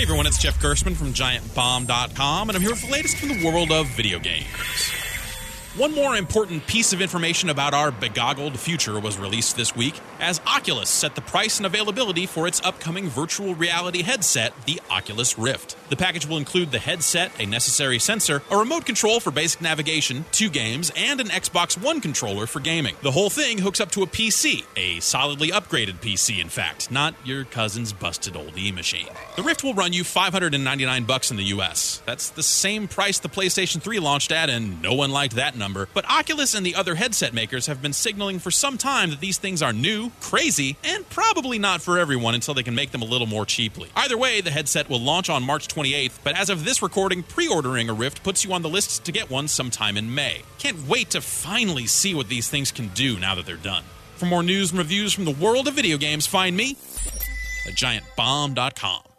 Hey everyone, it's Jeff Gerstmann from GiantBomb.com, and I'm here with the latest from the world of video games. One more important piece of information about our begoggled future was released this week as Oculus set the price and availability for its upcoming virtual reality headset, the Oculus Rift. The package will include the headset, a necessary sensor, a remote control for basic navigation, two games, and an Xbox One controller for gaming. The whole thing hooks up to a PC, a solidly upgraded PC, in fact, not your cousin's busted old e machine. The Rift will run you 599 bucks in the US. That's the same price the PlayStation 3 launched at, and no one liked that number. But Oculus and the other headset makers have been signaling for some time that these things are new, crazy, and probably not for everyone until they can make them a little more cheaply. Either way, the headset will launch on March 28th, but as of this recording, pre ordering a Rift puts you on the list to get one sometime in May. Can't wait to finally see what these things can do now that they're done. For more news and reviews from the world of video games, find me at giantbomb.com.